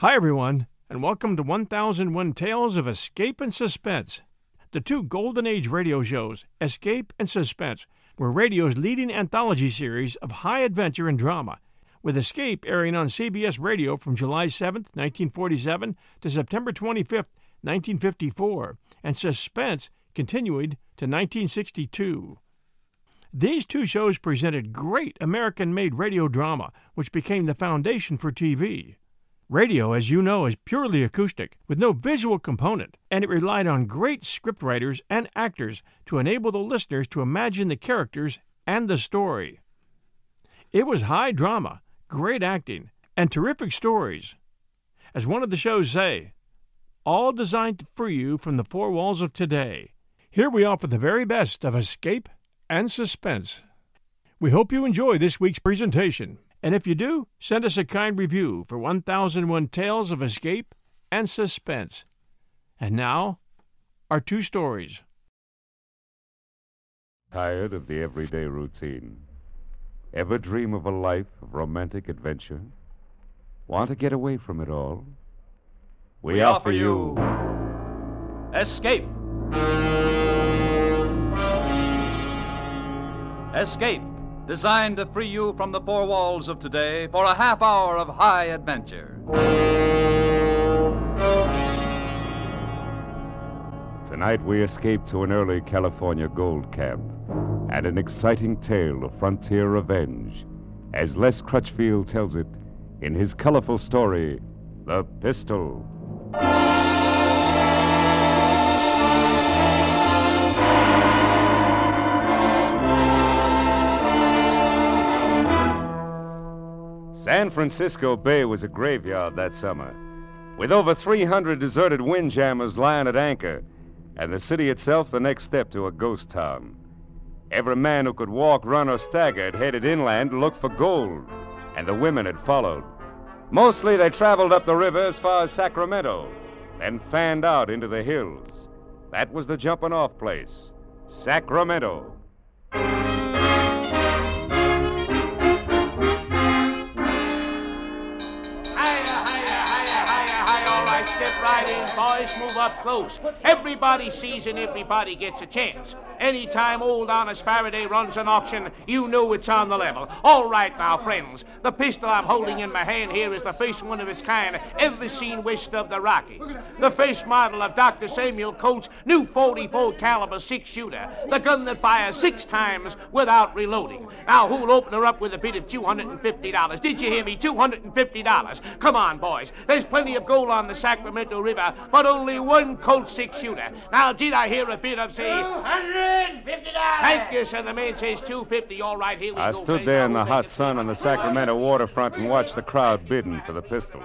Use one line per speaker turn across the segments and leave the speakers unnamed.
Hi, everyone, and welcome to 1001 Tales of Escape and Suspense, the two Golden Age radio shows, Escape and Suspense, were radio's leading anthology series of high adventure and drama, with Escape airing on CBS Radio from July 7, 1947 to September 25, 1954, and Suspense continuing to 1962. These two shows presented great American made radio drama, which became the foundation for TV. Radio, as you know, is purely acoustic, with no visual component, and it relied on great scriptwriters and actors to enable the listeners to imagine the characters and the story. It was high drama, great acting, and terrific stories. As one of the shows say, all designed to free you from the four walls of today. Here we offer the very best of escape and suspense. We hope you enjoy this week's presentation. And if you do, send us a kind review for 1001 Tales of Escape and Suspense. And now, our two stories.
Tired of the everyday routine? Ever dream of a life of romantic adventure? Want to get away from it all? We,
We offer you Escape. Escape, designed to free you from the four walls of today for a half hour of high adventure.
Tonight we escape to an early California gold camp and an exciting tale of frontier revenge, as Les Crutchfield tells it in his colorful story, The Pistol. San Francisco Bay was a graveyard that summer, with over 300 deserted windjammers lying at anchor, and the city itself the next step to a ghost town. Every man who could walk, run, or stagger had headed inland to look for gold, and the women had followed. Mostly they traveled up the river as far as Sacramento, then fanned out into the hills. That was the jumping off place, Sacramento.
Boys. Move up close. Everybody sees and everybody gets a chance. Anytime old honest Faraday runs an auction, you know it's on the level. All right now, friends. The pistol I'm holding in my hand here is the first one of its kind ever seen west of the Rockies. The first model of Dr. Samuel Colt's new 44 caliber six shooter. The gun that fires six times without reloading. Now, who'll open her up with a bid of $250? Did you hear me? $250. Come on, boys. There's plenty of gold on the Sacramento River, but only one Colt six shooter. Now, did I hear a bid of, say,
$250.
Thank you, sir. The man says 250. All right, here we
I
go.
I stood there in the hot sun on the Sacramento waterfront and watched the crowd bidding for the pistol.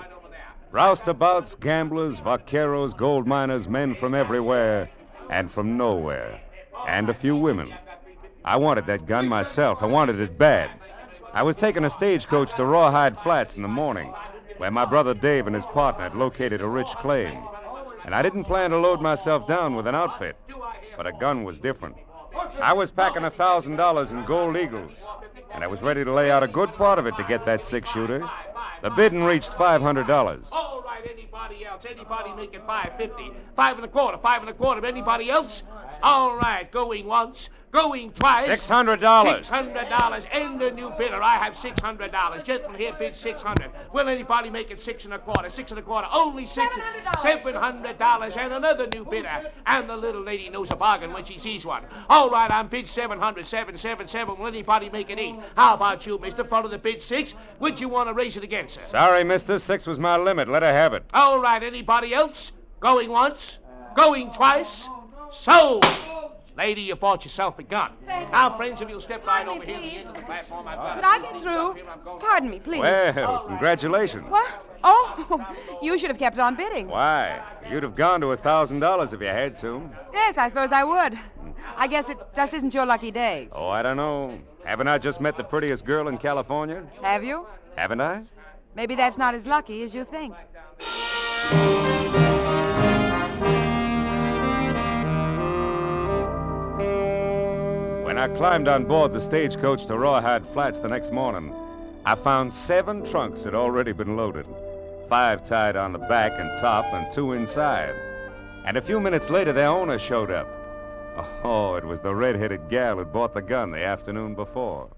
Roustabouts, gamblers, vaqueros, gold miners, men from everywhere and from nowhere, and a few women. I wanted that gun myself. I wanted it bad. I was taking a stagecoach to Rawhide Flats in the morning, where my brother Dave and his partner had located a rich claim. And I didn't plan to load myself down with an outfit, but a gun was different. I was packing a thousand dollars in gold eagles, and I was ready to lay out a good part of it to get that six shooter. The bidding reached five hundred dollars.
All right, anybody else? Anybody making 550? Five and a quarter, five and a quarter. Anybody else? All right, going once, going twice.
Six hundred dollars.
Six hundred dollars. And the new bidder. I have six hundred dollars. Gentleman here bids six hundred. Will anybody make it six and a quarter? Six and a quarter. Only six.
$700.
Seven hundred dollars. And another new bidder. And the little lady knows a bargain when she sees one. All right, I'm bid seven hundred. Seven, seven, seven. Will anybody make it eight? How about you, Mister? Follow the bid six. Would you want to raise it again, sir?
Sorry, mister. Six was my limit. Let her have it.
All right, anybody else? Going once? Going twice? Sold! Lady, you bought yourself a gun.
Thank you.
Now, friends, if you'll step right
Pardon
over
me,
here to the end of the platform, I've got
Could
a
I
few
get through?
up here I'm going-
Pardon me, please.
Well, congratulations.
What? Oh, you should have kept on bidding.
Why? You'd have gone to a thousand dollars if you had to.
Yes, I suppose I would. I guess it just isn't your lucky day.
Oh, I don't know. Haven't I just met the prettiest girl in California?
Have you?
Haven't I?
Maybe that's not as lucky as you think.
When I climbed on board the stagecoach to Rawhide Flats the next morning, I found seven trunks had already been loaded. five tied on the back and top, and two inside. And a few minutes later, their owner showed up. Oh, it was the red headed gal who'd bought the gun the afternoon before.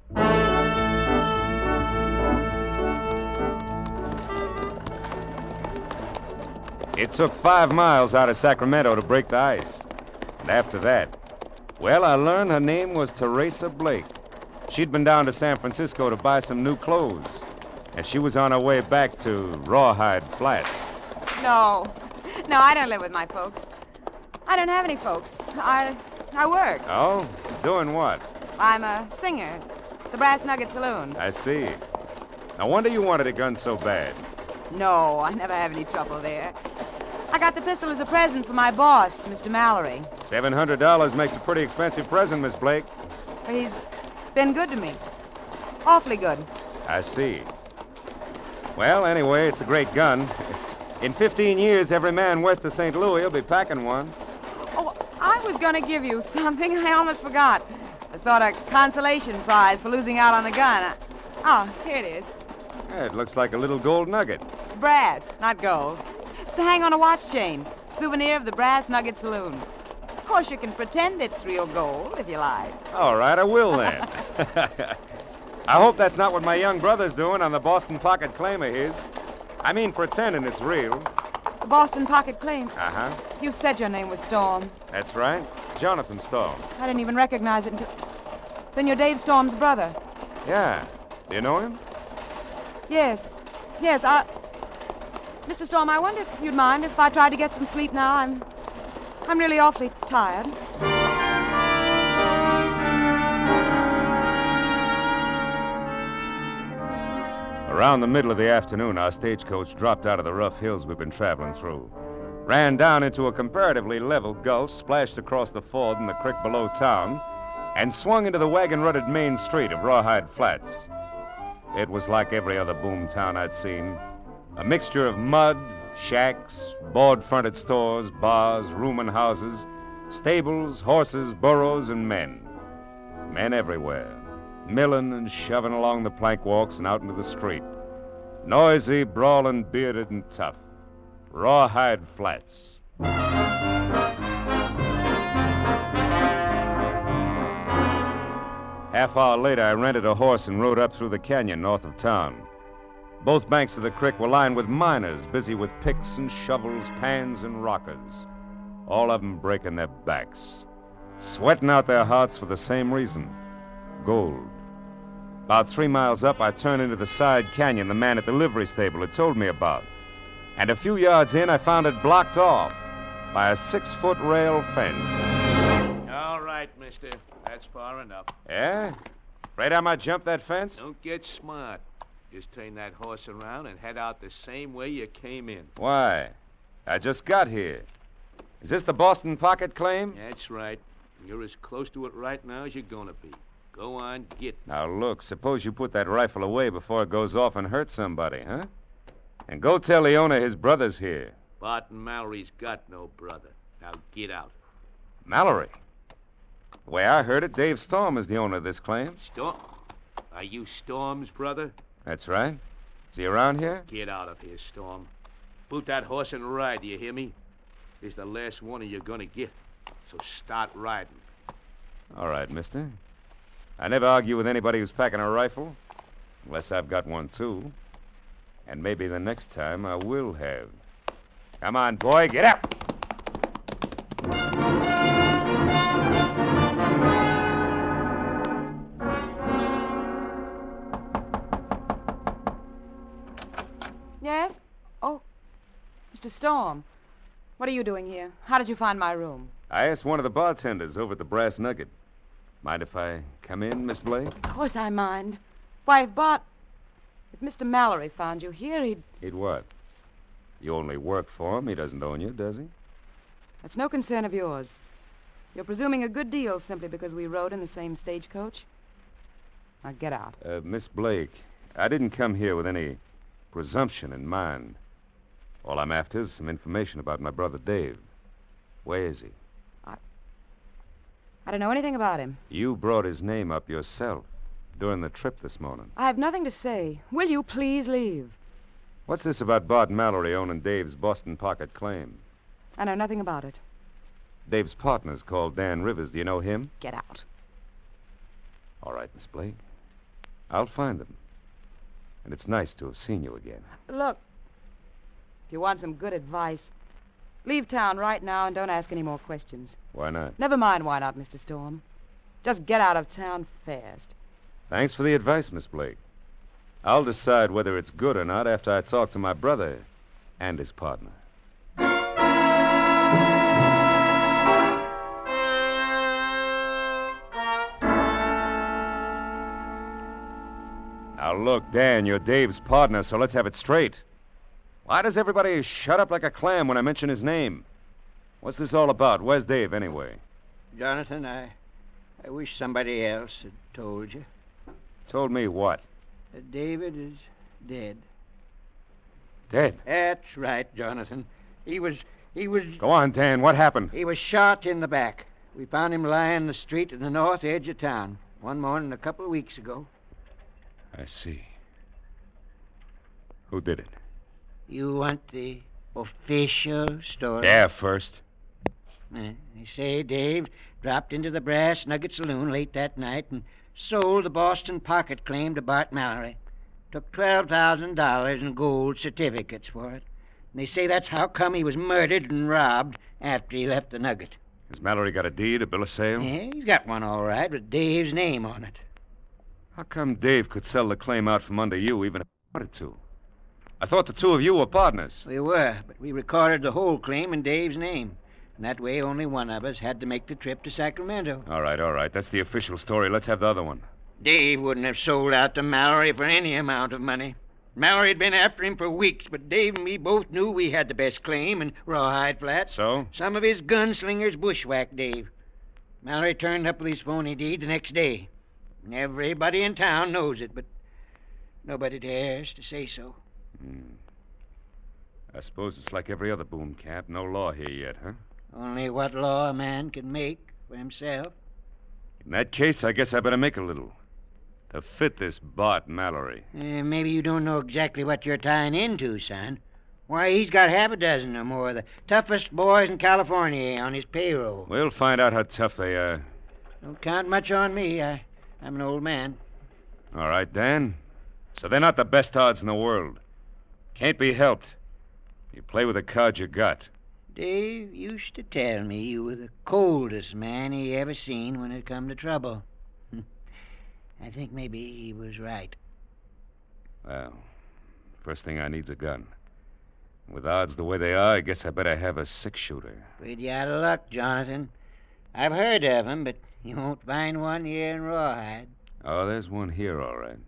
It took five miles out of Sacramento to break the ice. And after that, well, I learned her name was Teresa Blake. She'd been down to San Francisco to buy some new clothes. And she was on her way back to Rawhide Flats.
No. No, I don't live with my folks. I don't have any folks. I I work.
Oh? Doing what?
I'm a singer. The Brass Nugget Saloon.
I see. No wonder you wanted a gun so bad.
No, I never have any trouble there. I got the pistol as a present for my boss, Mr. Mallory.
$700 makes a pretty expensive present, Miss Blake.
He's been good to me. Awfully good.
I see. Well, anyway, it's a great gun. In 15 years, every man west of St. Louis will be packing one.
Oh, I was going to give you something. I almost forgot. A sort of consolation prize for losing out on the gun. Oh, here it is.
Yeah, it looks like a little gold nugget.
Brass, not gold. To hang on a watch chain. Souvenir of the Brass Nugget Saloon. Of course, you can pretend it's real gold if you like.
All right, I will then. I hope that's not what my young brother's doing on the Boston pocket claim of his. I mean, pretending it's real.
The Boston Pocket Claim.
Uh huh.
You said your name was Storm.
That's right. Jonathan Storm.
I didn't even recognize it until. Then you're Dave Storm's brother.
Yeah. Do you know him?
Yes. Yes, I. Mr. Storm, I wonder if you'd mind if I tried to get some sleep now. I'm. I'm really awfully tired.
Around the middle of the afternoon, our stagecoach dropped out of the rough hills we've been traveling through, ran down into a comparatively level gulch, splashed across the ford in the creek below town, and swung into the wagon rutted main street of Rawhide Flats. It was like every other boom town I'd seen a mixture of mud, shacks, board fronted stores, bars, rooming houses, stables, horses, burros, and men. Men everywhere, milling and shoving along the plank walks and out into the street. Noisy, brawling, bearded, and tough. Rawhide Flats. Half hour later, I rented a horse and rode up through the canyon north of town. Both banks of the creek were lined with miners busy with picks and shovels, pans and rockers, all of them breaking their backs, sweating out their hearts for the same reason gold. About three miles up, I turned into the side canyon the man at the livery stable had told me about. And a few yards in, I found it blocked off by a six foot rail fence.
All right, mister. That's far enough.
Yeah? Afraid I might jump that fence?
Don't get smart. Just turn that horse around and head out the same way you came in.
Why? I just got here. Is this the Boston Pocket claim?
That's right. You're as close to it right now as you're gonna be. Go on, get.
Now, look, suppose you put that rifle away before it goes off and hurts somebody, huh? And go tell the owner his brother's here.
Barton Mallory's got no brother. Now get out.
Mallory. The way I heard it, Dave Storm is the owner of this claim.
Storm? Are you Storm's brother?
That's right. Is he around here?
Get out of here, Storm. Boot that horse and ride, do you hear me? It's the last warning you're gonna get. So start riding.
All right, mister. I never argue with anybody who's packing a rifle, unless I've got one, too. And maybe the next time I will have. Come on, boy, get up!
Storm. What are you doing here? How did you find my room?
I asked one of the bartenders over at the Brass Nugget. Mind if I come in, Miss Blake?
Of course I mind. Why, if Bart. If Mr. Mallory found you here, he'd.
He'd what? You only work for him. He doesn't own you, does he?
That's no concern of yours. You're presuming a good deal simply because we rode in the same stagecoach. Now get out.
Uh, Miss Blake, I didn't come here with any presumption in mind. All I'm after is some information about my brother Dave. Where is he?
I I don't know anything about him.
You brought his name up yourself during the trip this morning.
I have nothing to say. Will you please leave?
What's this about Bart Mallory owning Dave's Boston Pocket claim?
I know nothing about it.
Dave's partner's called Dan Rivers. Do you know him?
Get out.
All right, Miss Blake. I'll find them. And it's nice to have seen you again.
Look, if you want some good advice, leave town right now and don't ask any more questions.
Why not?
Never mind why not, Mr. Storm. Just get out of town fast.
Thanks for the advice, Miss Blake. I'll decide whether it's good or not after I talk to my brother and his partner. Now, look, Dan, you're Dave's partner, so let's have it straight. Why does everybody shut up like a clam when I mention his name? What's this all about? Where's Dave, anyway?
Jonathan, I, I wish somebody else had told you.
Told me what?
that David is dead.
Dead?
That's right, Jonathan. He was, he was,
Go on, Dan. What happened?
he was shot in the back. We found him lying in the street at the north edge of town one morning a couple of weeks ago.
I see. Who did it?
You want the official story?
Yeah, first.
Uh, They say Dave dropped into the Brass Nugget Saloon late that night and sold the Boston pocket claim to Bart Mallory. Took $12,000 in gold certificates for it. And they say that's how come he was murdered and robbed after he left the Nugget.
Has Mallory got a deed, a bill of sale?
Yeah, he's got one all right with Dave's name on it.
How come Dave could sell the claim out from under you even if he wanted to? I thought the two of you were partners.
We were, but we recorded the whole claim in Dave's name. And that way only one of us had to make the trip to Sacramento.
All right, all right. That's the official story. Let's have the other one.
Dave wouldn't have sold out to Mallory for any amount of money. Mallory had been after him for weeks, but Dave and me both knew we had the best claim in Rawhide Flats.
So?
Some of his gunslingers bushwhacked Dave. Mallory turned up with his phony deed the next day. And everybody in town knows it, but nobody dares to say so.
Hmm. I suppose it's like every other boom camp. No law here yet, huh?
Only what law a man can make for himself.
In that case, I guess I better make a little. To fit this Bart Mallory.
Eh, maybe you don't know exactly what you're tying into, son. Why, he's got half a dozen or more of the toughest boys in California on his payroll.
We'll find out how tough they are.
Don't count much on me. I, I'm an old man.
All right, Dan. So they're not the best odds in the world. Can't be helped. You play with the cards you got.
Dave used to tell me you were the coldest man he ever seen when it come to trouble. I think maybe he was right.
Well, first thing I need's a gun. With odds the way they are, I guess I better have a six shooter.
Pretty out of luck, Jonathan. I've heard of 'em, but you won't find one here in Rawhide.
Oh, there's one here, all right.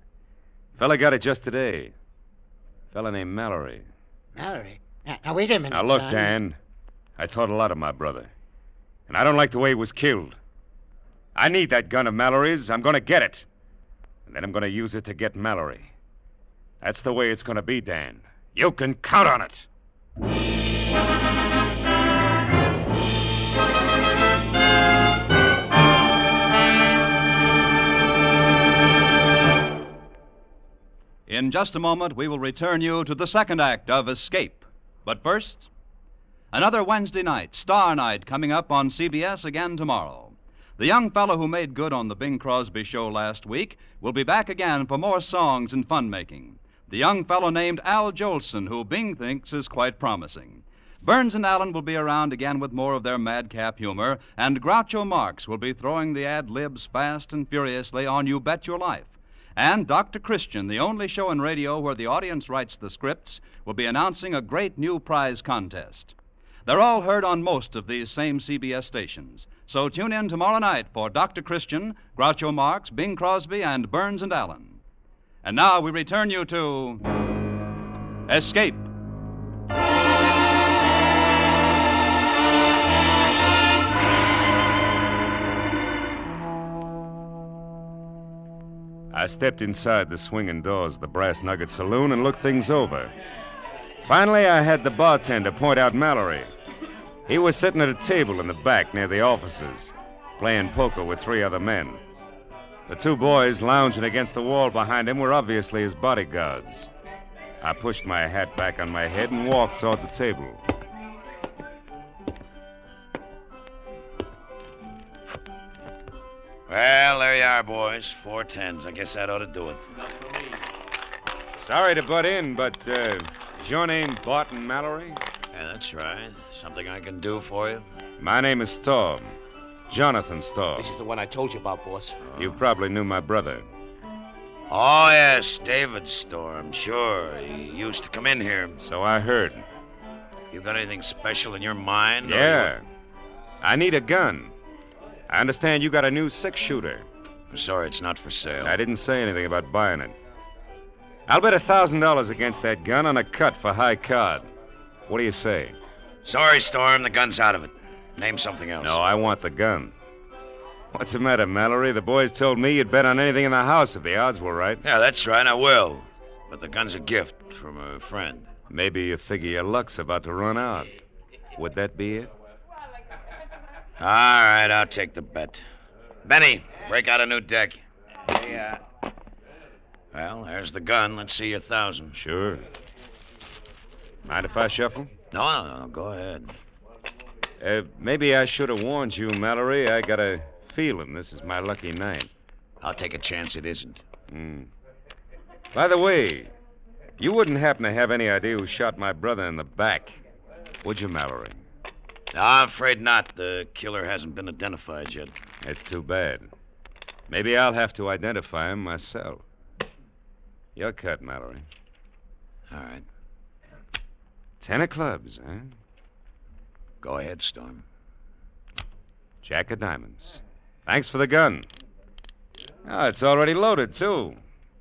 Fella got it just today. Fella named Mallory.
Mallory. Now, now wait a minute.
Now, look,
son.
Dan. I thought a lot of my brother. And I don't like the way he was killed. I need that gun of Mallory's. I'm going to get it. And then I'm going to use it to get Mallory. That's the way it's going to be, Dan. You can count on it.
In just a moment, we will return you to the second act of Escape. But first, another Wednesday night, Star Night, coming up on CBS again tomorrow. The young fellow who made good on the Bing Crosby show last week will be back again for more songs and fun making. The young fellow named Al Jolson, who Bing thinks is quite promising. Burns and Allen will be around again with more of their madcap humor, and Groucho Marx will be throwing the ad libs fast and furiously on You Bet Your Life. And Dr. Christian, the only show in radio where the audience writes the scripts, will be announcing a great new prize contest. They're all heard on most of these same CBS stations. So tune in tomorrow night for Dr. Christian, Groucho Marx, Bing Crosby, and Burns and Allen. And now we return you to Escape.
I stepped inside the swinging doors of the Brass Nugget Saloon and looked things over. Finally, I had the bartender point out Mallory. He was sitting at a table in the back near the offices, playing poker with three other men. The two boys lounging against the wall behind him were obviously his bodyguards. I pushed my hat back on my head and walked toward the table.
Well, there you are, boys. Four tens. I guess that ought to do it.
Sorry to butt in, but uh, is your name Barton Mallory?
Yeah, that's right. Something I can do for you?
My name is Storm. Jonathan Storm.
This is the one I told you about, boss.
You probably knew my brother.
Oh, yes, David Storm. Sure. He used to come in here.
So I heard.
You got anything special in your mind? or
Yeah. I need a gun. I understand you got a new six shooter.
you- Sorry, it's not for sale.
I didn't say anything about buying it. I'll bet a thousand dollars against that gun on a cut for high card. What do you say?
Sorry, Storm. The gun's out of it. Name something else.
No, I want the gun. What's the matter, Mallory? The boys told me you'd bet on anything in the house if the odds were right.
Yeah, that's right. I will. But the gun's a gift from a friend.
Maybe you figure your luck's about to run out. Would that be it?
All right, I'll take the bet. Benny, break out a new deck.
Yeah.
Well, there's the gun. Let's see your thousand.
Sure. Mind if I shuffle?
No, no, no. Go ahead.
Uh, maybe I should have warned you, Mallory. I got a feeling this is my lucky night.
I'll take a chance it isn't.
Hmm. By the way, you wouldn't happen to have any idea who shot my brother in the back, would you, Mallory?
No, I'm afraid not. The killer hasn't been identified yet.
That's too bad. Maybe I'll have to identify him myself. Your cut, Mallory.
All right.
Ten of clubs, huh?
Go ahead, Storm.
Jack of diamonds. Thanks for the gun. Oh, it's already loaded, too.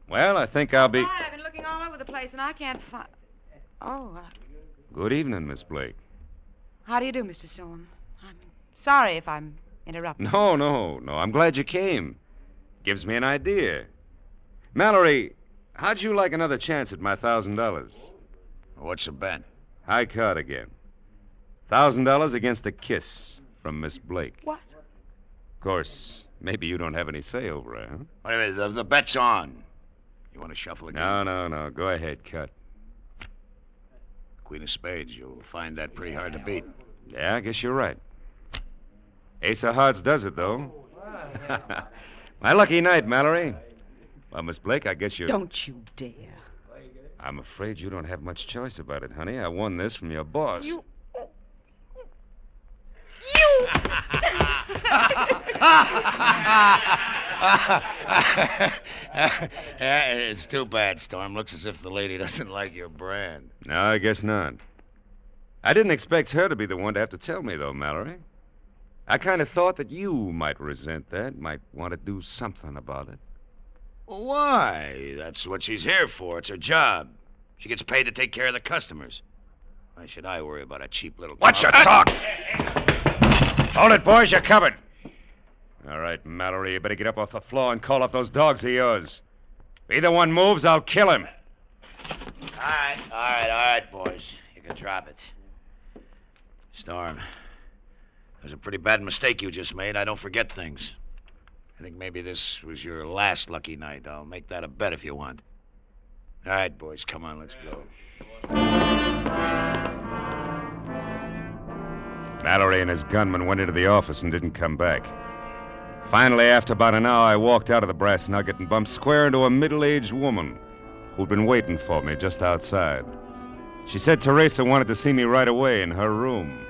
Well, I think I'll be.
Fine, I've been looking all over the place and I can't find. Oh, uh,
Good evening, Miss Blake.
How do you do, Mr. Storm? I'm sorry if I'm interrupting.
No, no, no. I'm glad you came. Gives me an idea. Mallory, how'd you like another chance at my thousand dollars?
What's the bet?
High card again. Thousand dollars against a kiss from Miss Blake.
What?
Of course, maybe you don't have any say over her, huh?
Wait a minute. The, the bet's on. You want to shuffle again?
No, no, no. Go ahead, cut.
Queen of spades. You'll find that pretty hard to beat.
Yeah, I guess you're right. Ace of hearts does it, though. my lucky night, Mallory. Well, Miss Blake, I guess you're.
Don't you dare.
I'm afraid you don't have much choice about it, honey. I won this from your boss.
You.
yeah, uh, it's too bad, Storm. Looks as if the lady doesn't like your brand.
No, I guess not. I didn't expect her to be the one to have to tell me, though, Mallory. I kind of thought that you might resent that, might want to do something about it.
Why? That's what she's here for. It's her job. She gets paid to take care of the customers. Why should I worry about a cheap little.
Watch your talk! Hold it, boys. You're covered. All right, Mallory, you better get up off the floor and call off those dogs of yours. If either one moves, I'll kill him.
All right, all right, all right, boys. You can drop it. Storm, it was a pretty bad mistake you just made. I don't forget things. I think maybe this was your last lucky night. I'll make that a bet if you want. All right, boys, come on, let's go.
Mallory and his gunman went into the office and didn't come back. Finally, after about an hour, I walked out of the brass nugget and bumped square into a middle aged woman who'd been waiting for me just outside. She said Teresa wanted to see me right away in her room.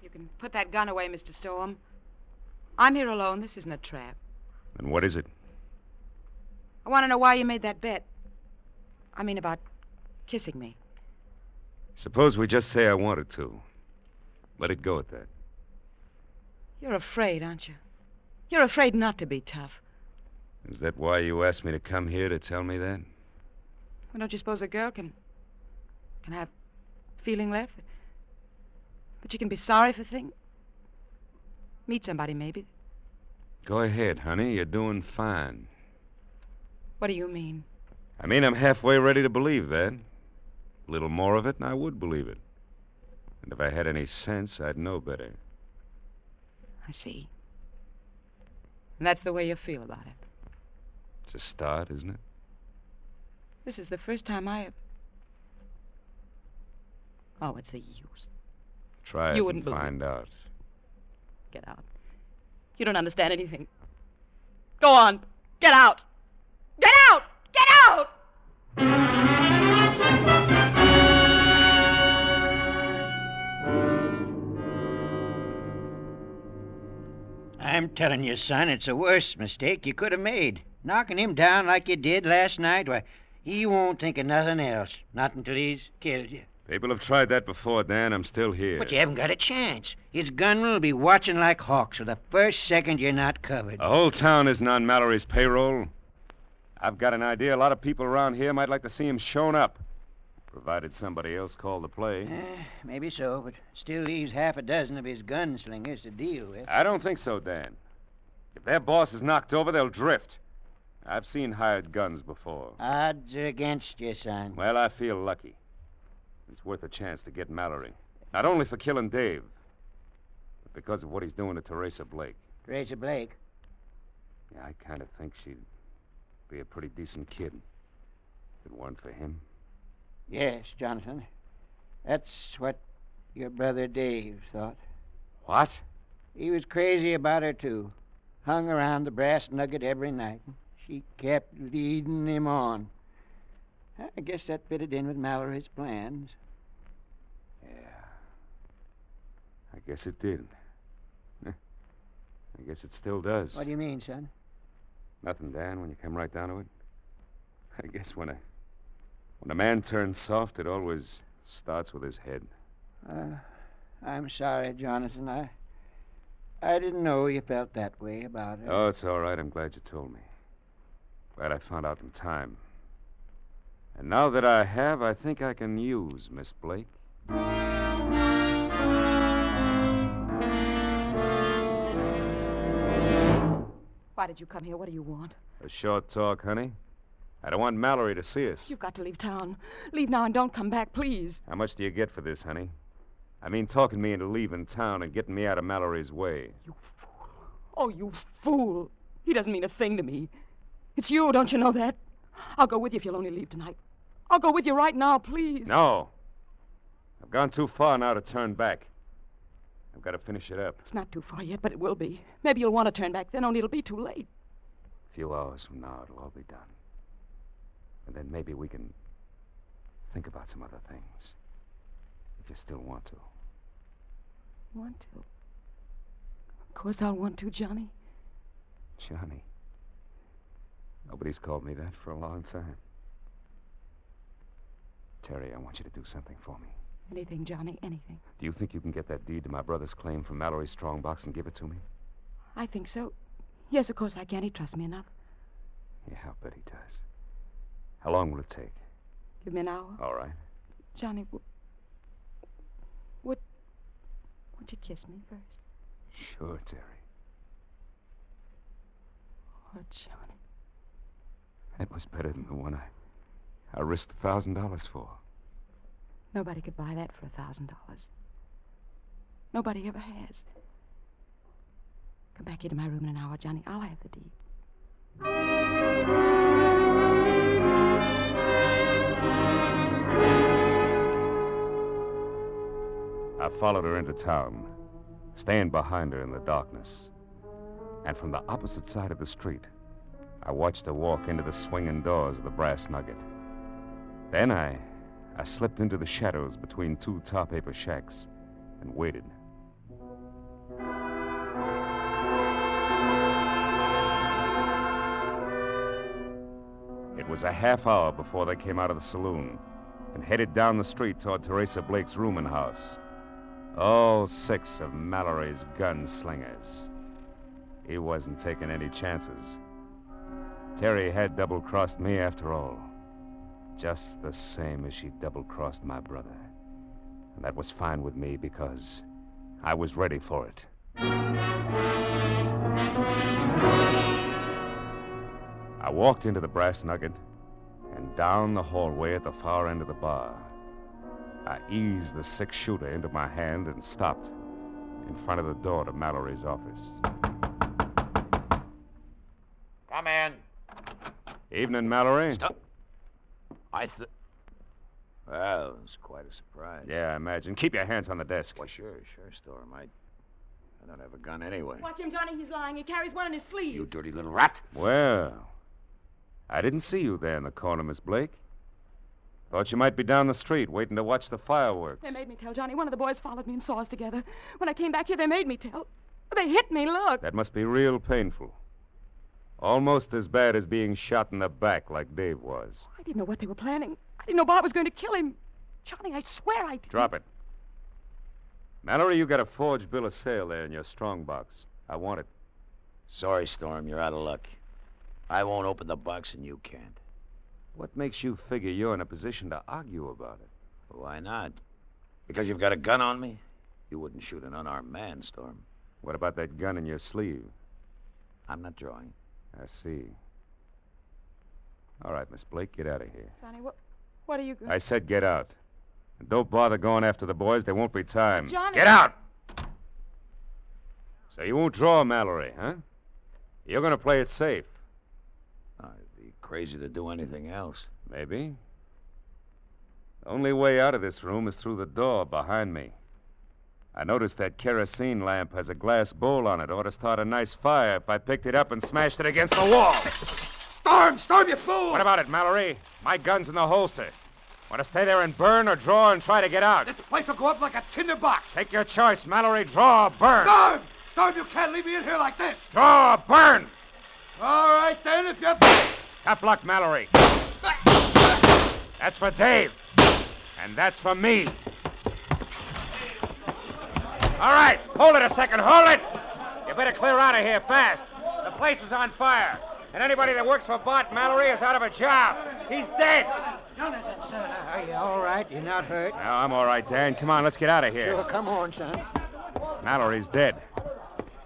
You can put that gun away, Mr. Storm. I'm here alone. This isn't a trap.
And what is it?
I want to know why you made that bet. I mean, about kissing me.
Suppose we just say I wanted to. Let it go at that.
You're afraid, aren't you? You're afraid not to be tough.
Is that why you asked me to come here to tell me that?
Well, don't you suppose a girl can can have feeling left? That she can be sorry for things? Meet somebody, maybe.
Go ahead, honey. You're doing fine.
What do you mean?
I mean, I'm halfway ready to believe that. A little more of it, and I would believe it. And if I had any sense, I'd know better.
I see. And that's the way you feel about it.
It's a start, isn't it?
This is the first time I have. Oh, what's the use?
Try it
You
and
wouldn't believe-
find out.
Get out. You don't understand anything. Go on. Get out. Get out! Get out!
I'm telling you, son, it's the worst mistake you could have made. Knocking him down like you did last night, why, he won't think of nothing else. Not until he's killed you.
People have tried that before, Dan. I'm still here.
But you haven't got a chance. His gunmen will be watching like hawks for the first second you're not covered.
The whole town isn't on Mallory's payroll. I've got an idea a lot of people around here might like to see him shown up. Provided somebody else called the play.
Eh, maybe so, but still leaves half a dozen of his gunslingers to deal with.
I don't think so, Dan. If their boss is knocked over, they'll drift. I've seen hired guns before.
Odds are against you, son.
Well, I feel lucky. It's worth a chance to get Mallory. Not only for killing Dave, but because of what he's doing to Teresa Blake.
Teresa Blake.
Yeah, I kind of think she'd be a pretty decent kid. If it weren't for him.
Yes, Jonathan. That's what your brother Dave thought.
What?
He was crazy about her, too. Hung around the brass nugget every night. She kept leading him on. I guess that fitted in with Mallory's plans.
Yeah. I guess it did. I guess it still does.
What do you mean, son?
Nothing, Dan, when you come right down to it. I guess when a when a man turns soft, it always starts with his head.
Uh, I'm sorry, Jonathan. I I didn't know you felt that way about her.
Oh, it's all right. I'm glad you told me. Glad I found out in time. And now that I have, I think I can use Miss Blake.
Why did you come here? What do you want?
A short talk, honey. I don't want Mallory to see us.
You've got to leave town. Leave now and don't come back, please.
How much do you get for this, honey? I mean, talking me into leaving town and getting me out of Mallory's way. You fool.
Oh, you fool. He doesn't mean a thing to me. It's you, don't you know that? I'll go with you if you'll only leave tonight. I'll go with you right now, please.
No. I've gone too far now to turn back. I've got to finish it up.
It's not too far yet, but it will be. Maybe you'll want to turn back then, only it'll be too late.
A few hours from now, it'll all be done. And then maybe we can think about some other things. If you still want to.
Want to? Of course I'll want to, Johnny.
Johnny. Nobody's called me that for a long time. Terry, I want you to do something for me.
Anything, Johnny, anything.
Do you think you can get that deed to my brother's claim from Mallory's strongbox and give it to me?
I think so. Yes, of course I can. He trusts me enough.
Yeah, I'll bet he does. How long will it take?
Give me an hour.
All right.
Johnny, w- would. Would you kiss me first?
Sure, Terry.
Oh, Johnny.
That was better than the one I, I risked a thousand dollars for.
Nobody could buy that for a thousand dollars. Nobody ever has. Come back here to my room in an hour, Johnny. I'll have the deed.
I followed her into town, staying behind her in the darkness. And from the opposite side of the street, I watched her walk into the swinging doors of the Brass Nugget. Then I, I slipped into the shadows between two tar paper shacks and waited. It was a half hour before they came out of the saloon and headed down the street toward Teresa Blake's rooming house. All six of Mallory's gunslingers. He wasn't taking any chances. Terry had double crossed me after all. Just the same as she double crossed my brother. And that was fine with me because I was ready for it. I walked into the Brass Nugget and down the hallway at the far end of the bar. I eased the six shooter into my hand and stopped in front of the door to Mallory's office.
Come in.
Evening, Mallory.
Stop. I th. Well, it's quite a surprise.
Yeah, I imagine. Keep your hands on the desk.
Well, sure, sure, Storm. I, I don't have a gun anyway.
Watch him, Johnny. He's lying. He carries one in his sleeve.
You dirty little rat.
Well, I didn't see you there in the corner, Miss Blake. Thought you might be down the street waiting to watch the fireworks.
They made me tell Johnny. One of the boys followed me and saw us together. When I came back here, they made me tell. They hit me. Look.
That must be real painful. Almost as bad as being shot in the back like Dave was.
I didn't know what they were planning. I didn't know Bob was going to kill him. Johnny, I swear I didn't.
Drop it. Mallory, you got a forged bill of sale there in your strong box. I want it.
Sorry, Storm. You're out of luck. I won't open the box and you can't.
What makes you figure you're in a position to argue about it?
Why not? Because you've got a gun on me? You wouldn't shoot an unarmed man, Storm.
What about that gun in your sleeve?
I'm not drawing.
I see. All right, Miss Blake, get out of here.
Johnny, what, what are you going
I said get out. And don't bother going after the boys. There won't be time.
Johnny.
Get out! So you won't draw Mallory, huh? You're going to play it safe.
I'd be crazy to do anything else.
Maybe. The only way out of this room is through the door behind me. I noticed that kerosene lamp has a glass bowl on it. Ought to start a nice fire if I picked it up and smashed it against the wall.
Storm! Storm, you fool!
What about it, Mallory? My gun's in the holster. Want to stay there and burn or draw and try to get out?
This place will go up like a tinder box.
Take your choice, Mallory. Draw or burn.
Storm! Storm, you can't leave me in here like this.
Draw or burn.
All right, then, if you...
Tough luck, Mallory. That's for Dave. And that's for me. All right, hold it a second. Hold it. You better clear out of here fast. The place is on fire. And anybody that works for Bart Mallory is out of a job. He's dead.
Jonathan, son, are you all right? You're not hurt?
No, I'm all right, Dan. Come on, let's get out of here.
Sure, come on, son.
Mallory's dead.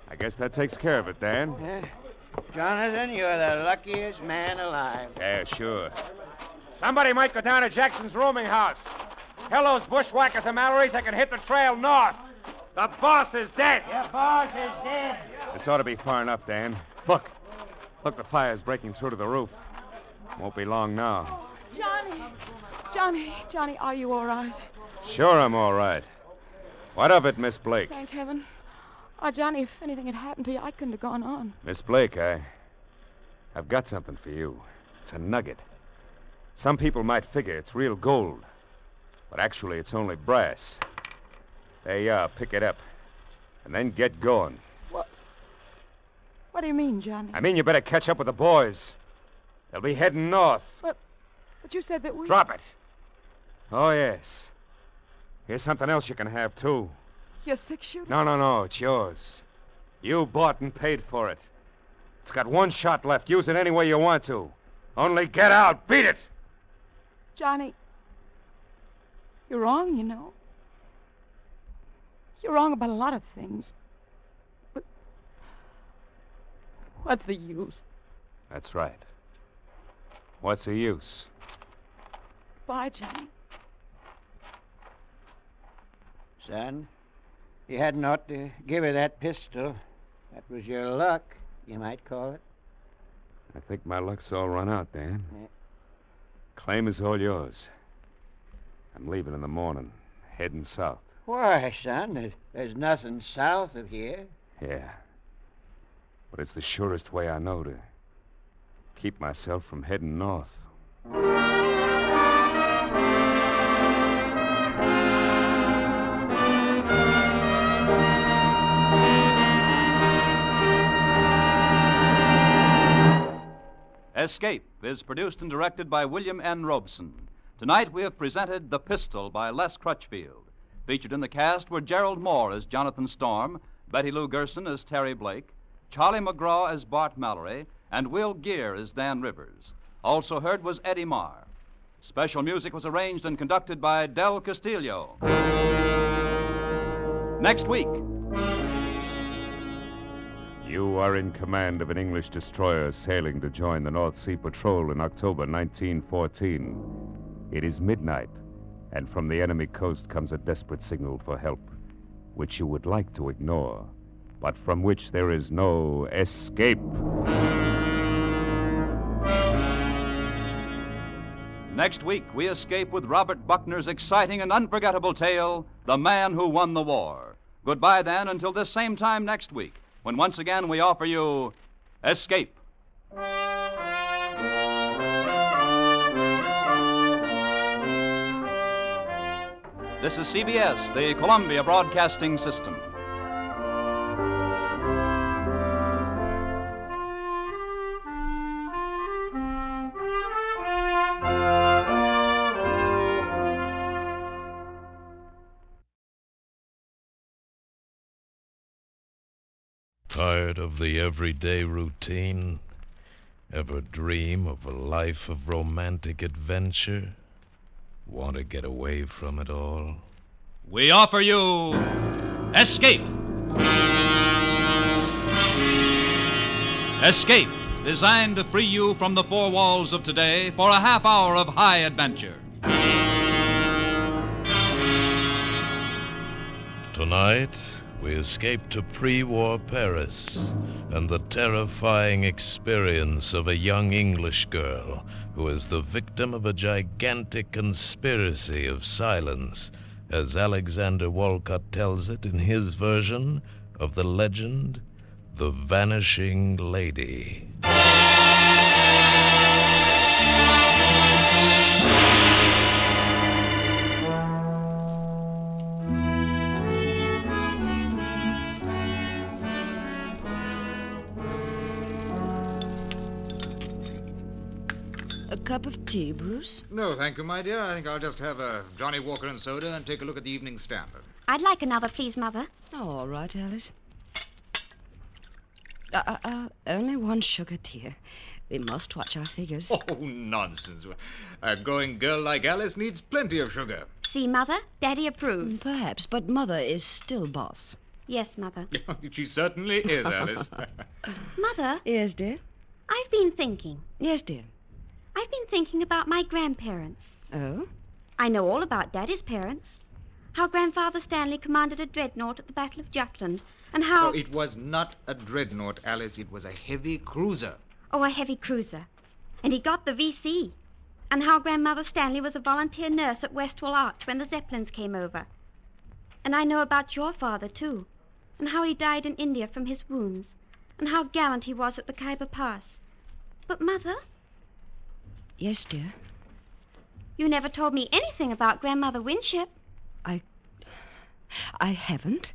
I guess that takes care of it, Dan.
Yeah. Jonathan, you're the luckiest man alive.
Yeah, sure. Somebody might go down to Jackson's rooming house. Tell those bushwhackers and Mallory's they can hit the trail north. The boss is dead.
Your boss is dead.
This ought to be far enough, Dan. Look. Look, the fire's breaking through to the roof. Won't be long now.
Johnny. Johnny, Johnny, are you all right?
Sure, I'm all right. What of it, Miss Blake?
Thank heaven. Oh, Johnny, if anything had happened to you, I couldn't have gone on.
Miss Blake, I. I've got something for you. It's a nugget. Some people might figure it's real gold, but actually it's only brass. There you uh, are. Pick it up. And then get going.
What What do you mean, Johnny?
I mean, you better catch up with the boys. They'll be heading north.
But you said that we.
Drop it. Oh, yes. Here's something else you can have, too.
Your six shooter?
No, no, no. It's yours. You bought and paid for it. It's got one shot left. Use it any way you want to. Only get out. Beat it.
Johnny, you're wrong, you know. You're wrong about a lot of things. But what's the use?
That's right. What's the use?
Bye, Johnny.
Son, you hadn't ought to give her that pistol. That was your luck, you might call it.
I think my luck's all run out, Dan.
Yeah.
Claim is all yours. I'm leaving in the morning, heading south.
Why, son, there's, there's nothing south of here.
Yeah. But it's the surest way I know to keep myself from heading north.
Escape is produced and directed by William N. Robson. Tonight we have presented The Pistol by Les Crutchfield. Featured in the cast were Gerald Mohr as Jonathan Storm, Betty Lou Gerson as Terry Blake, Charlie McGraw as Bart Mallory, and Will Geer as Dan Rivers. Also heard was Eddie Marr. Special music was arranged and conducted by Del Castillo. Next week,
You are in command of an English destroyer sailing to join the North Sea Patrol in October 1914. It is midnight, and from the enemy coast comes a desperate signal for help, which you would like to ignore, but from which there is no escape.
Next week, we escape with Robert Buckner's exciting and unforgettable tale, The Man Who Won the War. Goodbye, then, until this same time next week, when once again we offer you Escape. This is CBS, the Columbia Broadcasting System.
Tired of the everyday routine? Ever dream of a life of romantic adventure? Want to get away from it all?
We offer you Escape. Escape, designed to free you from the four walls of today for a half hour of high adventure.
Tonight, we escape to pre war Paris and the terrifying experience of a young English girl is the victim of a gigantic conspiracy of silence, as Alexander Woollcott tells it in his version of the legend The Vanishing Lady.
Cup of tea, Bruce?
No, thank you, my dear. I think I'll just have a Johnnie Walker and soda and take a look at the Evening Standard.
I'd like another, please, Mother.
Oh, all right, Alice. Uh, uh, uh, only one sugar, dear. We must watch our figures.
Oh, nonsense. A growing girl like Alice needs plenty of sugar.
See, Mother? Daddy approves.
Mm, Perhaps, but Mother is still boss.
Yes, Mother.
she certainly is, Alice.
Mother,
Yes, dear?
I've been thinking.
Yes, dear.
I've been thinking about my grandparents.
Oh?
I know all about Daddy's parents. How Grandfather Stanley commanded a dreadnought at the Battle of Jutland, and how.
Oh, it was not a dreadnought, Alice. It was a heavy cruiser.
Oh, a heavy cruiser. And he got the VC. And how Grandmother Stanley was a volunteer nurse at Westwall Arch when the Zeppelins came over. And I know about your father, too. And how he died in India from his wounds. And how gallant he was at the Khyber Pass. But, Mother,
Yes, dear.
you never told me anything about Grandmother Winship.
I I haven't.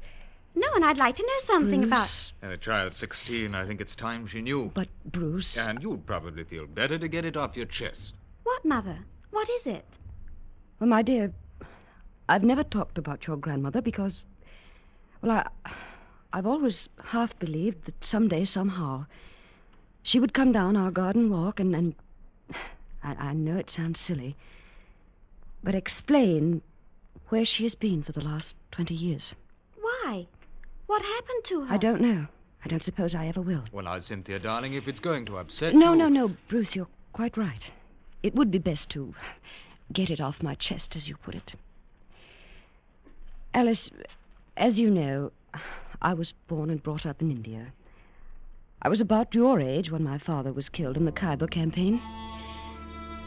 No, and I'd like to know something about.
Bruce.
And a child 16, I think it's time she knew.
But, Bruce.
And you'd probably feel better to get it off your chest.
What, Mother? What is it?
Well, my dear, I've never talked about your grandmother because, well, I, I've always half believed that someday, somehow, she would come down our garden walk and, and I, I know it sounds silly, but explain where she has been for the last 20 years.
Why? What happened to her?
I don't know. I don't suppose I ever will.
Well, now, Cynthia, darling, if it's going to upset
No,
you...
no, no, Bruce, you're quite right. It would be best to get it off my chest, as you put it. Alice, as you know, I was born and brought up in India. I was about your age when my father was killed in the Khyber campaign.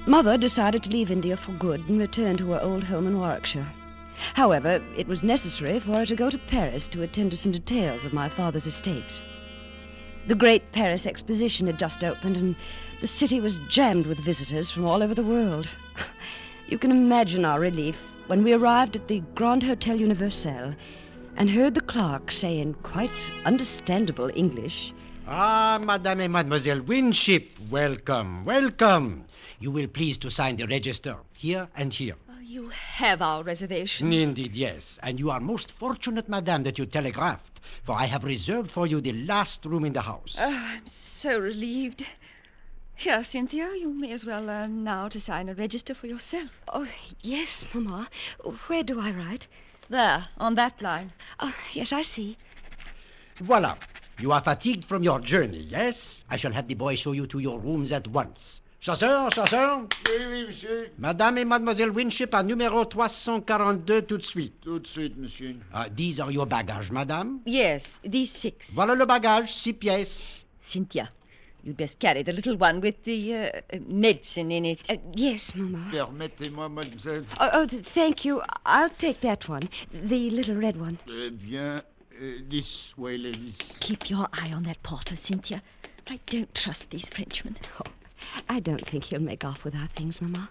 Mother decided to leave India for good and return to her old home in Warwickshire. However, it was necessary for her to go to Paris to attend to some details of my father's estate. The great Paris exposition had just opened, and the city was jammed with visitors from all over the world. You can imagine our relief when we arrived at the Grand Hotel Universel and heard the clerk say in quite understandable English,
Ah, Madame and Mademoiselle Winship, welcome, welcome. You will please to sign the register here and here.
Oh, you have our reservations.
Indeed, yes. And you are most fortunate, Madame, that you telegraphed, for I have reserved for you the last room in the house.
Oh, I'm so relieved. Here, Cynthia, you may as well learn now to sign a register for yourself.
Oh, yes, Mamma. Where do I write?
There, on that line.
Oh, yes, I see.
Voila. You are fatigued from your journey, yes? I shall have the boy show you to your rooms at once. Chasseur, chasseur.
Oui, oui, monsieur.
Madame et Mademoiselle Winship à numéro 342 tout de suite.
Tout de suite, monsieur.
Ah, these are your bagages, madame.
Yes, these six.
Voilà le bagage, six pièces.
Cynthia, You'd best carry the little one with the uh, uh, medicine in it.
Uh, yes, Mama.
Permettez-moi, mademoiselle.
Oh, oh, thank you. I'll take that one. The little red one.
Eh bien, uh, this way, ladies.
Keep your eye on that porter, Cynthia. I don't trust these Frenchmen.
Oh, I don't think he'll make off with our things, Mama.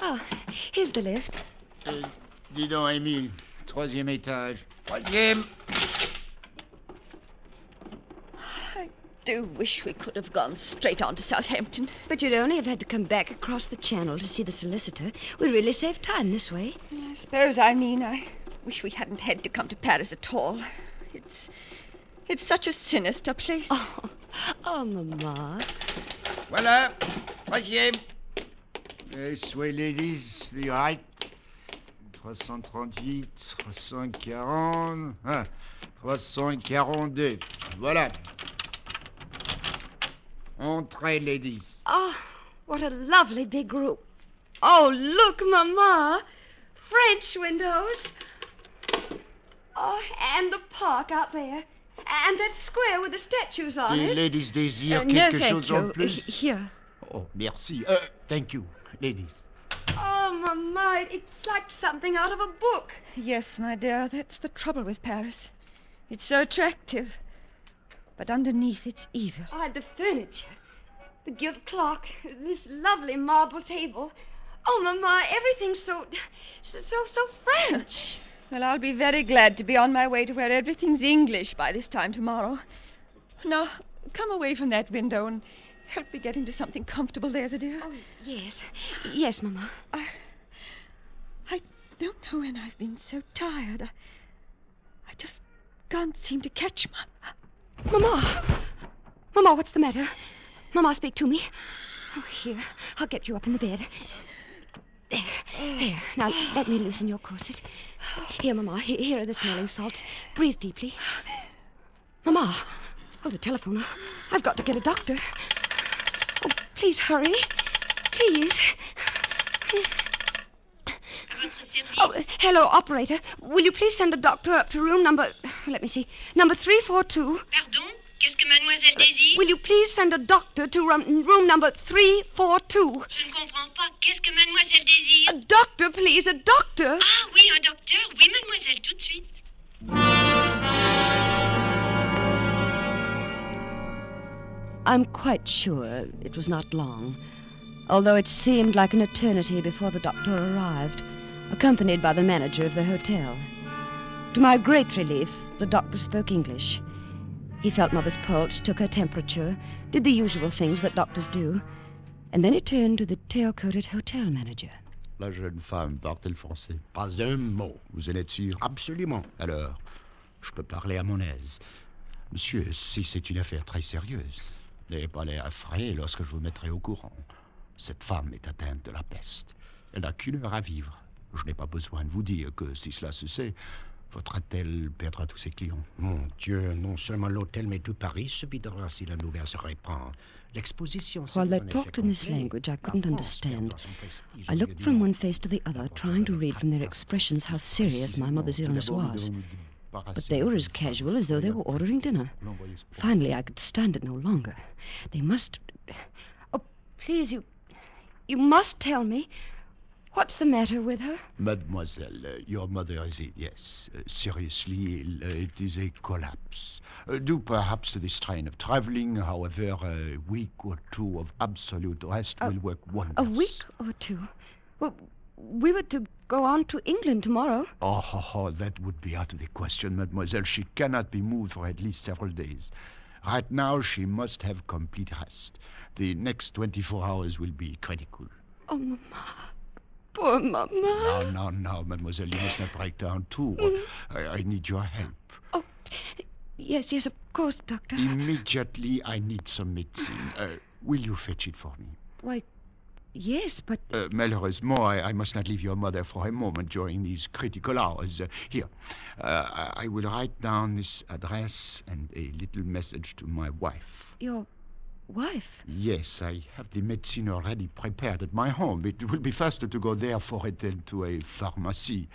Oh, here's the lift.
Dis donc, Émile. Troisième étage.
Troisième.
I do wish we could have gone straight on to Southampton.
But you'd only have had to come back across the channel to see the solicitor. We really saved time this way.
I suppose I mean I wish we hadn't had to come to Paris at all. It's it's such a sinister place.
Oh, oh Mama.
Voilà. Troisième.
This way, ladies. The right. 338, 340, ah, 342. Voilà. Entrez, ladies.
Oh, what a lovely big room. Oh, look, Mama. French windows. Oh, and the park out there. And that square with the statues on
The
it.
ladies désirent
Uh, no,
quelque
thank
chose
you.
en plus.
H- Here.
Oh, merci. Uh, thank you, ladies.
Oh, Mama, it's like something out of a book.
Yes, my dear, that's the trouble with Paris. It's so attractive. But underneath it's evil.
Oh, the furniture. The gilt clock. This lovely marble table. Oh, Mama, everything's so, so, so, so French.
Well, I'll be very glad to be on my way to where everything's English by this time tomorrow. Now, come away from that window and help me get into something comfortable, there's a dear.
Oh, yes. Yes, Mama.
I, I don't know when I've been so tired. I, I just can't seem to catch my.
Mama! Mama, what's the matter? Mama, speak to me. Oh, here. I'll get you up in the bed. There. There. Now, let me loosen your corset. Here, Mama. Here, are the smelling salts. Breathe deeply. Mama. Oh, the telephone. I've got to get a doctor. Oh, please hurry. Please. Oh, hello, operator. Will you please send a doctor up to room number. Let me see. Number 342.
Pardon Qu'est-ce que mademoiselle désire
Will you please send a doctor to room, room number 342?
Je ne comprends pas. Qu'est-ce que mademoiselle désire
A doctor, please, a doctor.
Ah oui, un docteur. Oui, mademoiselle, tout de suite.
I'm quite sure it was not long, although it seemed like an eternity before the doctor arrived, accompanied by the manager of the hotel. To my great relief, the doctor spoke English. He felt Mother's pulse, took her temperature, did the usual things that doctors do, and then he turned to the tail-coated hotel manager.
La jeune femme parle-t-elle français Pas un mot. Vous en êtes sûr? Absolument. Alors, je peux parler à mon aise. Monsieur, si c'est une affaire très sérieuse, n'ayez pas l'air effrayé lorsque je vous mettrai au courant. Cette femme est atteinte de la peste. Elle n'a qu'une heure à vivre. Je n'ai pas besoin de vous dire que si cela se sait, hôtel perdra tous ses clients?
Mon Dieu, non seulement l'hôtel, mais tout Paris se videra si la nouvelle se répand. L'exposition
While they talked in this language I couldn't understand, I looked from one face to the other, trying to read from their expressions how serious my mother's illness was. But they were as casual as though they were ordering dinner. Finally, I could stand it no longer. They must. Oh, please, you. You must tell me. What's the matter with her?
Mademoiselle, uh, your mother is ill, yes. Uh, seriously ill. Uh, it is a collapse. Due perhaps to the strain of traveling, however, a week or two of absolute rest will work wonders.
A week or two. Well, we were to go on to England tomorrow.
Oh, oh, oh, that would be out of the question, mademoiselle. She cannot be moved for at least several days. Right now, she must have complete rest. The next 24 hours will be critical.
Oh, Mama. Poor Mama.
No, no, no, mademoiselle, you must not break down too. I, I need your help.
Oh, yes, yes, of course, Doctor.
Immediately, I need some medicine. Uh, will you fetch it for me?
Why, yes, but.
Uh, malheureusement, I, I must not leave your mother for a moment during these critical hours. Uh, here, uh, I I will write down this address and a little message to my wife.
Your wife?
Yes, I have the medicine already prepared at my home. It will be faster to go there for it than to a pharmacy.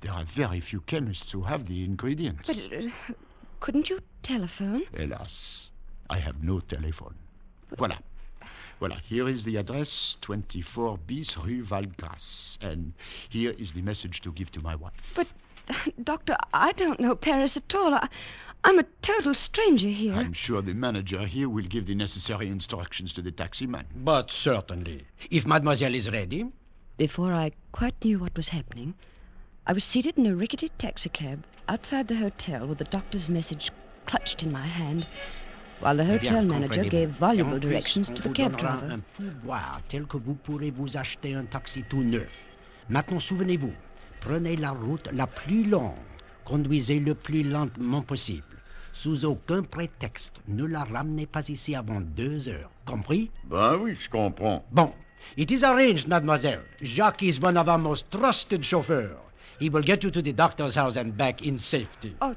There are very few chemists who have the ingredients.
But uh, couldn't you telephone?
Alas, I have no telephone. Voilà. Voilà, here is the address 24 bis Rue Valgrace. And here is the message to give to my wife.
But, Doctor, I don't know Paris at all. I, I'm a total stranger here.
I'm sure the manager here will give the necessary instructions to the taxi-man.
But certainly. If mademoiselle is ready.
Before I quite knew what was happening, I was seated in a rickety taxicab outside the hotel with the doctor's message clutched in my hand, while the
bien,
hotel manager gave voluble
Et en plus,
directions
on
to the
vous
cab
donnera
driver.
un pourboire tel que vous pourrez vous acheter un taxi tout neuf. Maintenant, souvenez-vous, prenez la route la plus longue, conduisez le plus lentement possible. Sous aucun prétexte, ne la ramenez pas ici avant deux heures. Compris?
Ben oui, je comprends.
Bon, it is arranged, mademoiselle. Jacques is one of our most trusted chauffeurs. He will get you to the doctor's house and back in safety.
Oh,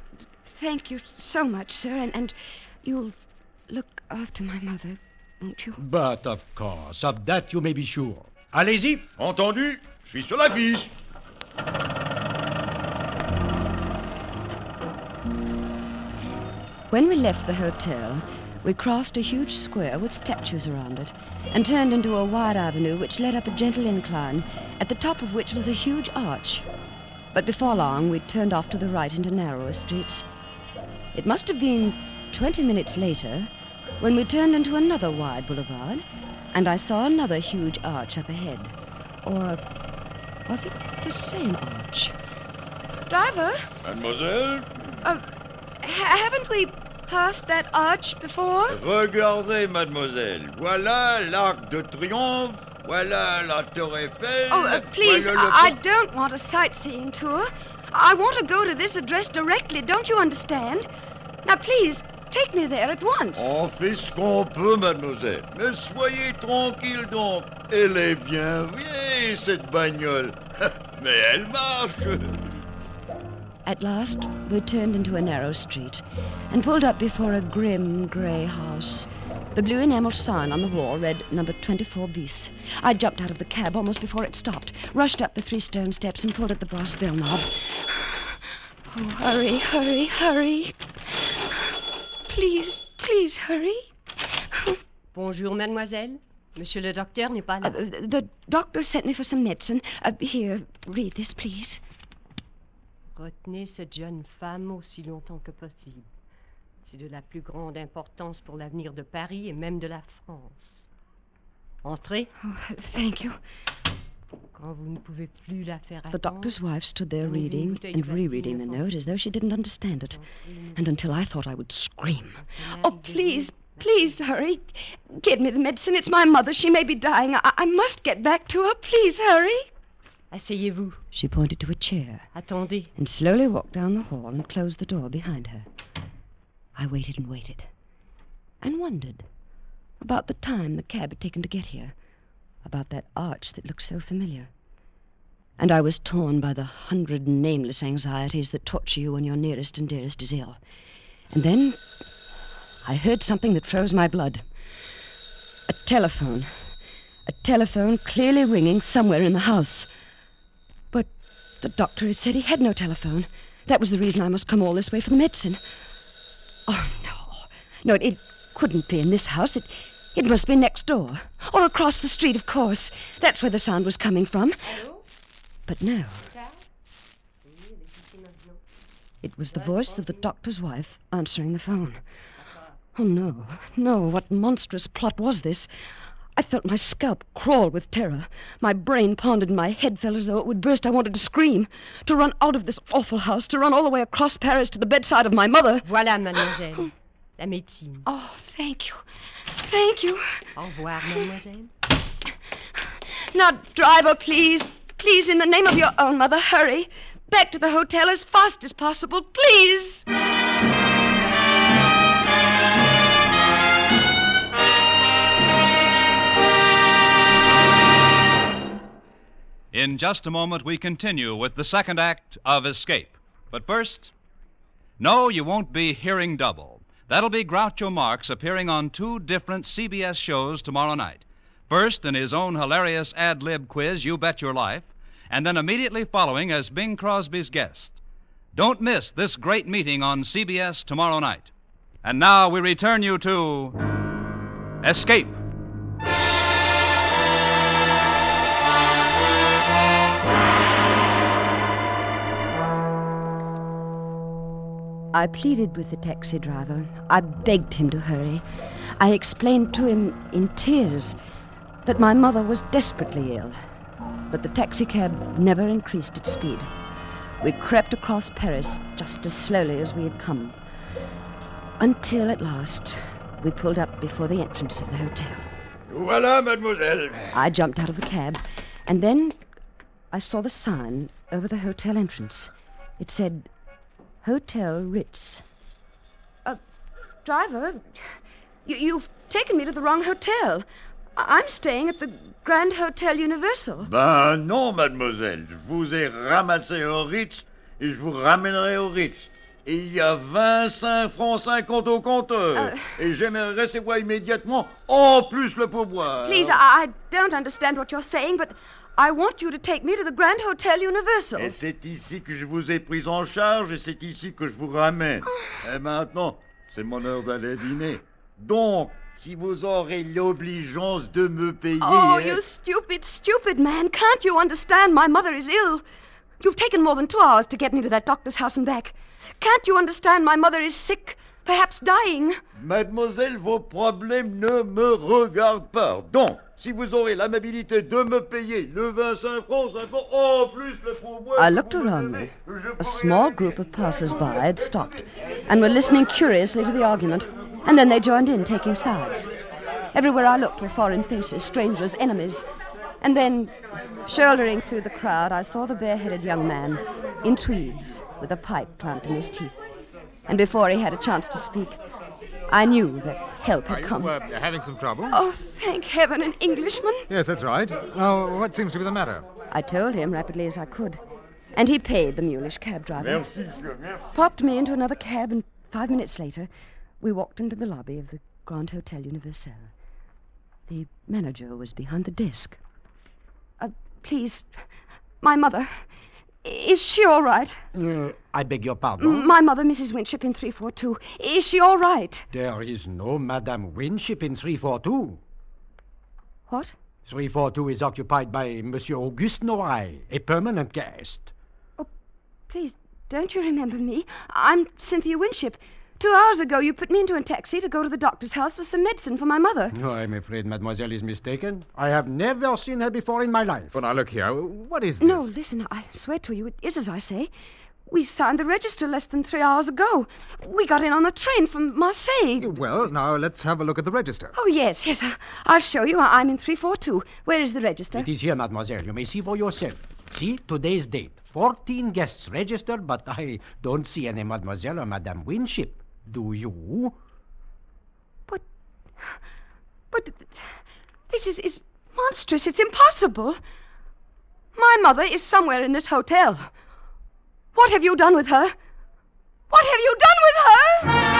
thank you so much, sir, and, and you'll look after my mother, won't you?
But of course, of that you may be sure. Allez-y.
Entendu Je suis sur la fiche.
When we left the hotel, we crossed a huge square with statues around it and turned into a wide avenue which led up a gentle incline, at the top of which was a huge arch. But before long, we turned off to the right into narrower streets. It must have been 20 minutes later when we turned into another wide boulevard, and I saw another huge arch up ahead. Or was it the same arch? Driver,
Mademoiselle,
uh, ha- haven't we passed that arch before?
regardez, mademoiselle. Voilà l'Arc de Triomphe. Voilà la Tour Eiffel.
Oh, uh, please,
voilà
I, I don't want a sightseeing tour. I want to go to this address directly, don't you understand? Now, please, take me there at once.
On fait ce qu'on peut, mademoiselle. Mais soyez tranquille donc. Elle est bien vieille, cette bagnole. Mais elle marche.
At last, we turned into a narrow street and pulled up before a grim grey house. The blue enamel sign on the wall read number 24 bis. I jumped out of the cab almost before it stopped, rushed up the three stone steps, and pulled at the brass bell knob. Oh, hurry, hurry, hurry. Please, please hurry.
Bonjour, mademoiselle. Monsieur le docteur n'est pas là.
Uh, the doctor sent me for some medicine. Uh, here, read this, please.
Retenez cette jeune femme aussi longtemps que possible. C'est de la plus grande importance pour l'avenir de Paris et même de la France. Entrez.
Oh, thank you.
Quand vous ne pouvez plus la faire
The doctor's wife stood there reading and rereading the note as though she didn't understand it, and until I thought I would scream. Oh, please, please hurry. Give me the medicine. It's my mother. She may be dying. I, I must get back to her. Please hurry.
Asseyez-vous.
She pointed to a chair
Attendez.
and slowly walked down the hall and closed the door behind her. I waited and waited and wondered about the time the cab had taken to get here, about that arch that looked so familiar. And I was torn by the hundred nameless anxieties that torture you when your nearest and dearest is ill. And then I heard something that froze my blood. A telephone. A telephone clearly ringing somewhere in the house. The doctor had said he had no telephone. That was the reason I must come all this way for the medicine. Oh, no. No, it, it couldn't be in this house. It, it must be next door. Or across the street, of course. That's where the sound was coming from. But no. It was the voice of the doctor's wife answering the phone. Oh, no, no, what monstrous plot was this? I felt my scalp crawl with terror. My brain pounded and my head felt as though it would burst. I wanted to scream, to run out of this awful house, to run all the way across Paris to the bedside of my mother.
Voilà, mademoiselle. La médecine.
Oh, thank you. Thank you.
Au revoir, mademoiselle.
Now, driver, please. Please, in the name of your own mother, hurry. Back to the hotel as fast as possible, please.
In just a moment, we continue with the second act of Escape. But first, no, you won't be hearing double. That'll be Groucho Marx appearing on two different CBS shows tomorrow night. First, in his own hilarious ad lib quiz, You Bet Your Life, and then immediately following as Bing Crosby's guest. Don't miss this great meeting on CBS tomorrow night. And now we return you to Escape.
I pleaded with the taxi driver. I begged him to hurry. I explained to him in tears that my mother was desperately ill. But the taxicab never increased its speed. We crept across Paris just as slowly as we had come. Until at last we pulled up before the entrance of the hotel.
Voilà, mademoiselle.
I jumped out of the cab, and then I saw the sign over the hotel entrance. It said Hotel Ritz. Uh, driver, you, you've taken me to the wrong hotel. I'm staying at the Grand Hotel Universal.
Ben non, mademoiselle. Je vous ai ramassé au Ritz et je vous ramènerai au Ritz. Et il y a 25 francs 50 au compteur.
Euh.
Et j'aimerais recevoir immédiatement en plus le pourboire.
Please, I, I don't understand what you're saying, but I want you to take me to the Grand Hotel Universal.
Et c'est ici que je vous ai pris en charge et c'est ici que je vous ramène. Ah. et maintenant, c'est mon heure d'aller dîner. Donc, si vous aurez l'obligeance de me payer...
Oh, you stupid, stupid man. Can't you understand my mother is ill? You've taken more than two hours to get me to that doctor's house and back. Can't you understand my mother is sick, perhaps dying?
Mademoiselle, vos problèmes ne me regardent pas. Donc, si vous aurez l'amabilité de me payer le 25 francs 50 en plus le pourboire...
I looked around me. A small group of passers-by had stopped and were listening curiously to the argument, and then they joined in, taking sides. Everywhere I looked were foreign faces, strangers, enemies. And then, shouldering through the crowd, I saw the bareheaded young man in tweeds with a pipe clamped in his teeth. And before he had a chance to speak, I knew that help had come.
Uh, having some trouble?
Oh, thank heaven, an Englishman.
Yes, that's right. Now, what seems to be the matter?
I told him rapidly as I could. And he paid the mulish cab driver.
Merci, monsieur, merci.
Popped me into another cab, and five minutes later, we walked into the lobby of the Grand Hotel Universel. The manager was behind the desk. Uh, please, my mother. Is she all right?
Uh, I beg your pardon.
My mother, Mrs. Winship, in 342. Is she all right?
There is no Madame Winship in 342.
What?
342 is occupied by Monsieur Auguste Noailles, a permanent guest.
Oh, Please, don't you remember me? I'm Cynthia Winship. Two hours ago, you put me into a taxi to go to the doctor's house for some medicine for my mother.
No, I'm afraid mademoiselle is mistaken. I have never seen her before in my life.
Well, now, look here. What is this?
No, listen, I swear to you, it is as I say. We signed the register less than three hours ago. We got in on a train from Marseille.
Well, now, let's have a look at the register.
Oh, yes, yes. I- I'll show you. I- I'm in 342. Where is the register?
It is here, mademoiselle. You may see for yourself. See today's date. Fourteen guests registered, but I don't see any mademoiselle or Madame Winship. Do you?
But But. this is, is monstrous. It's impossible. My mother is somewhere in this hotel. What have you done with her? What have you done with her?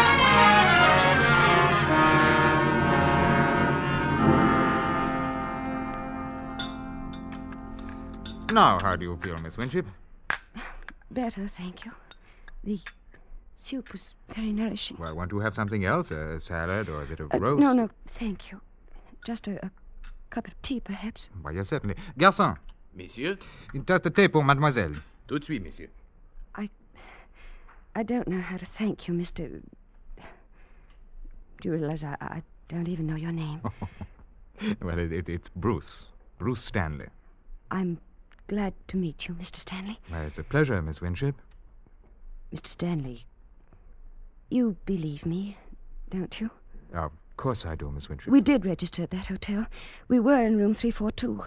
Now, how do you feel, Miss Winship?
Better, thank you. The soup was very nourishing.
Well, want to have something else? A salad or a bit of
Uh,
roast?
no, no, thank you. Just a, a cup of tea, perhaps.
Why, yes, certainly. Garçon.
Monsieur
Just a thé pour mademoiselle.
Tout de suite, monsieur.
I. I don't know how to thank you, Mr. Do you realize I, I don't even know your name?
well, it, it, it's Bruce. Bruce Stanley.
I'm glad to meet you, Mr. Stanley.
Well, it's a pleasure, Miss Winship.
Mr. Stanley, you believe me, don't you?
Of course I do, Miss Winship.
We did register at that hotel. We were in room 342.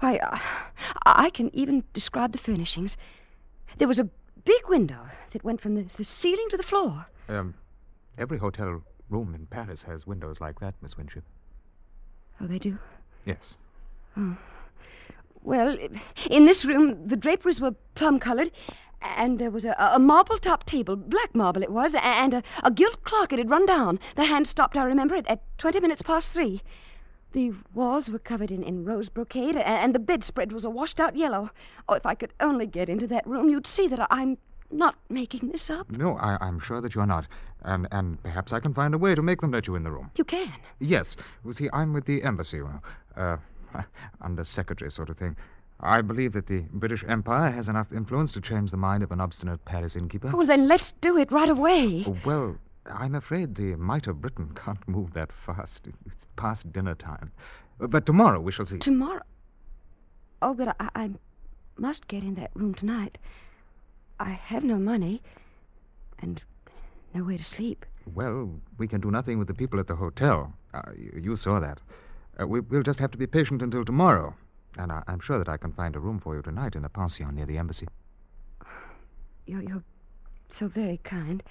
Why, uh, I can even describe the furnishings. There was a big window that went from the, the ceiling to the floor.
Um, every hotel room in Paris has windows like that, Miss Winship.
Oh, they do?
Yes.
Oh. Well, in this room, the draperies were plum colored, and there was a, a marble top table, black marble it was, and a, a gilt clock. It had run down. The hand stopped, I remember it, at 20 minutes past three. The walls were covered in, in rose brocade, and the bedspread was a washed out yellow. Oh, if I could only get into that room, you'd see that I'm not making this up?
No, I, I'm sure that you're not. And, and perhaps I can find a way to make them let you in the room.
You can.
Yes. You see, I'm with the embassy, you know, uh, under secretary sort of thing. I believe that the British Empire has enough influence to change the mind of an obstinate Paris innkeeper.
Well, then let's do it right away.
Well, I'm afraid the might of Britain can't move that fast. It's past dinner time. But tomorrow we shall see.
Tomorrow? Oh, but I, I must get in that room tonight. I have no money and nowhere to sleep.
Well, we can do nothing with the people at the hotel. Uh, you, you, saw that. Uh, we, will just have to be patient until tomorrow. And I, am sure that I can find a room for you tonight in a pension near the embassy.
You're, you're so very kind.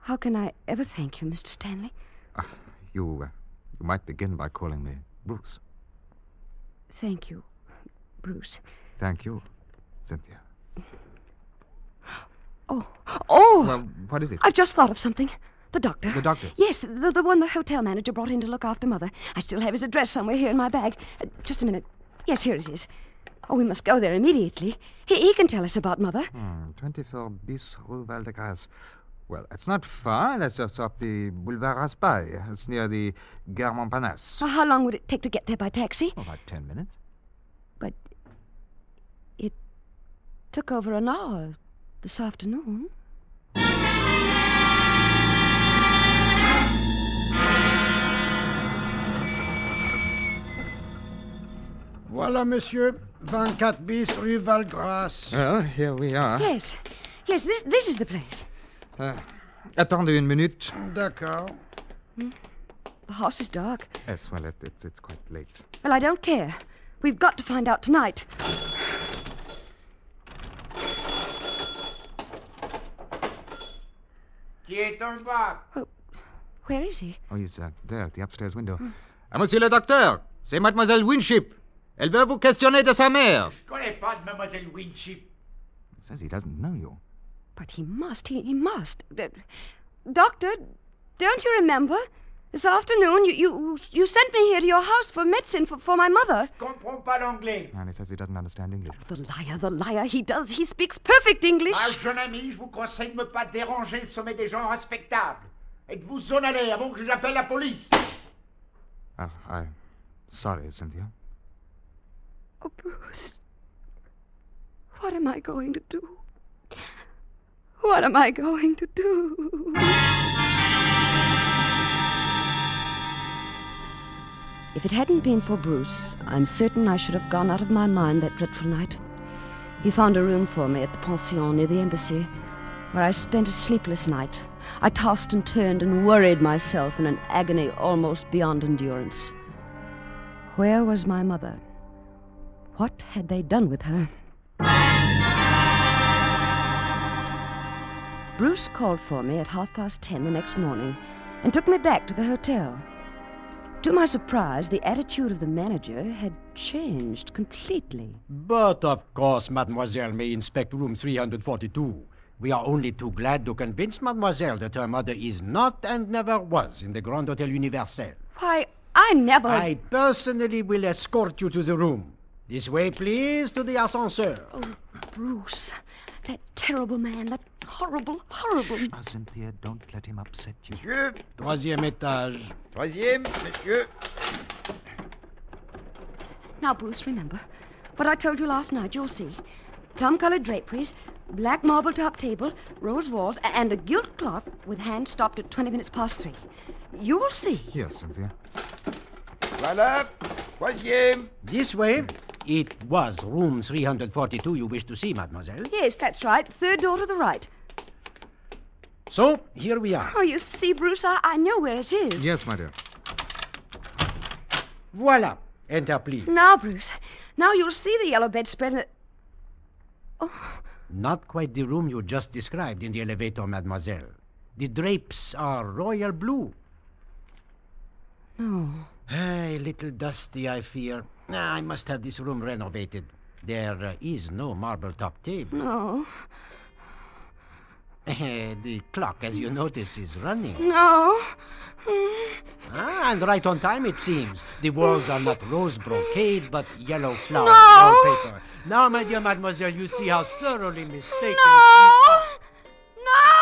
How can I ever thank you, Mr. Stanley?
Uh, you, you might begin by calling me Bruce.
Thank you, Bruce.
Thank you, Cynthia.
Oh, oh!
Well, what is it?
I've just thought of something. The doctor.
The doctor?
Yes, the, the one the hotel manager brought in to look after Mother. I still have his address somewhere here in my bag. Uh, just a minute. Yes, here it is. Oh, we must go there immediately. He, he can tell us about Mother.
Hmm, 24 bis Rue Val de Grace. Well, it's not far. That's just up the Boulevard Raspail. It's near the Gare Montparnasse.
How long would it take to get there by taxi?
Oh, about ten minutes.
But it took over an hour this afternoon.
Voilà, monsieur. 24 bis Rue Valgrace.
Well, here we are.
Yes. Yes, this, this is the place.
Uh, attendez une minute.
D'accord.
Hmm. The house is dark.
Yes, well, it, it, it's quite late.
Well, I don't care. We've got to find out tonight. Oh, where is he?
Oh, he's uh, there at the upstairs window.
Hmm.
Ah, monsieur le docteur, c'est mademoiselle Winship. Elle veut vous questionner de sa mère.
Je connais pas de mademoiselle Winship.
He says he doesn't know you.
But he must. He, he must. Doctor, don't you remember? This afternoon, you, you you sent me here to your house for medicine for, for my mother.
Comprends pas l'anglais.
And he says he doesn't understand English.
Oh, the liar, the liar. He does. He speaks perfect English.
Ma jeune amie, je vous conseille de ne pas déranger le sommet des gens respectables. Et de vous en aller avant que j'appelle la police?
Well, I'm sorry, Cynthia.
Oh, Bruce. What am I going to do? What am I going to do? If it hadn't been for Bruce, I'm certain I should have gone out of my mind that dreadful night. He found a room for me at the pension near the embassy, where I spent a sleepless night. I tossed and turned and worried myself in an agony almost beyond endurance. Where was my mother? What had they done with her? Bruce called for me at half past ten the next morning and took me back to the hotel. To my surprise, the attitude of the manager had changed completely.
But of course, mademoiselle may inspect room 342. We are only too glad to convince mademoiselle that her mother is not and never was in the Grand Hotel Universel.
Why, I never.
I personally will escort you to the room. This way, please, to the ascenseur.
Oh, Bruce. That terrible man. That horrible, horrible.
Shh, now, Cynthia, don't let him upset you.
Monsieur.
Troisième étage.
Troisième, monsieur.
Now, Bruce, remember what I told you last night. You'll see. Plum colored draperies, black marble top table, rose walls, and a gilt clock with hands stopped at 20 minutes past three. You'll see.
Yes, Cynthia.
Voilà. Troisième.
This way. It was room 342 you wish to see, mademoiselle.
Yes, that's right. Third door to the right.
So, here we are.
Oh, you see, Bruce, I, I know where it is.
Yes, my dear.
Voila. Enter, please.
Now, Bruce, now you'll see the yellow bedspread. Oh.
Not quite the room you just described in the elevator, mademoiselle. The drapes are royal blue.
No.
A little dusty, I fear. I must have this room renovated. There uh, is no marble top table.
No.
the clock, as you notice, is running.
No.
ah, and right on time, it seems. The walls are not rose brocade, but yellow flower
no.
wallpaper. Now, my dear mademoiselle, you see how thoroughly mistaken.
No! No.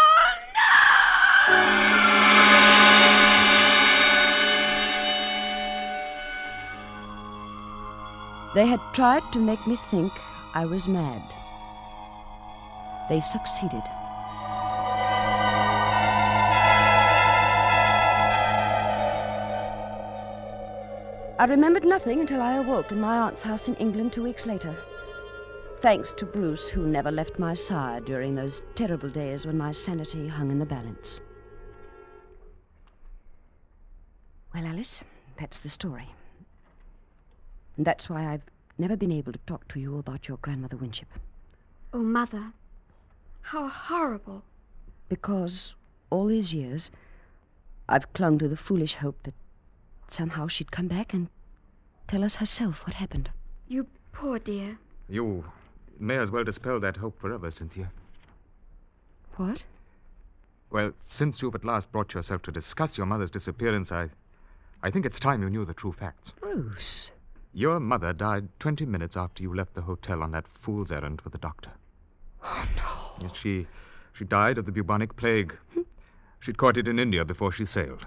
They had tried to make me think I was mad. They succeeded. I remembered nothing until I awoke in my aunt's house in England two weeks later. Thanks to Bruce, who never left my side during those terrible days when my sanity hung in the balance. Well, Alice, that's the story. And that's why I've never been able to talk to you about your grandmother Winship.
Oh, Mother, how horrible.
Because all these years, I've clung to the foolish hope that somehow she'd come back and tell us herself what happened.
You poor dear.
You may as well dispel that hope forever, Cynthia.
What?
Well, since you've at last brought yourself to discuss your mother's disappearance, I. I think it's time you knew the true facts.
Bruce.
Your mother died 20 minutes after you left the hotel on that fool's errand with the doctor.
Oh, no.
Yes, she. She died of the bubonic plague. Hmm? She'd caught it in India before she sailed.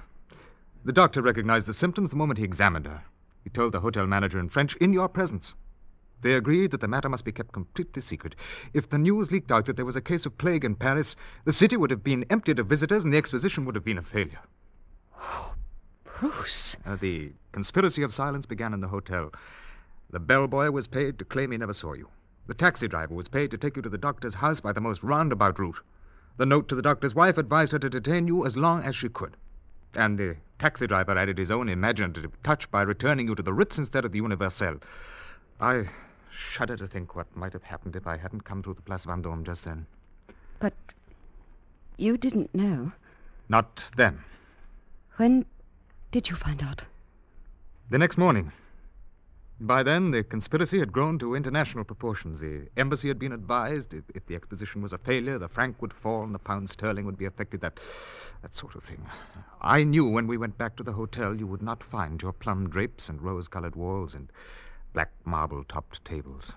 The doctor recognized the symptoms the moment he examined her. He told the hotel manager in French in your presence. They agreed that the matter must be kept completely secret. If the news leaked out that there was a case of plague in Paris, the city would have been emptied of visitors and the exposition would have been a failure.
Oh, Bruce.
Uh, the conspiracy of silence began in the hotel. The bellboy was paid to claim he never saw you. The taxi driver was paid to take you to the doctor's house by the most roundabout route. The note to the doctor's wife advised her to detain you as long as she could. And the taxi driver added his own imaginative touch by returning you to the Ritz instead of the Universelle. I shudder to think what might have happened if I hadn't come through the Place Vendôme just then.
But you didn't know.
Not then.
When did you find out?
The next morning. By then, the conspiracy had grown to international proportions. The embassy had been advised if, if the exposition was a failure, the franc would fall and the pound sterling would be affected. That, that sort of thing. I knew when we went back to the hotel you would not find your plum drapes and rose colored walls and black marble topped tables.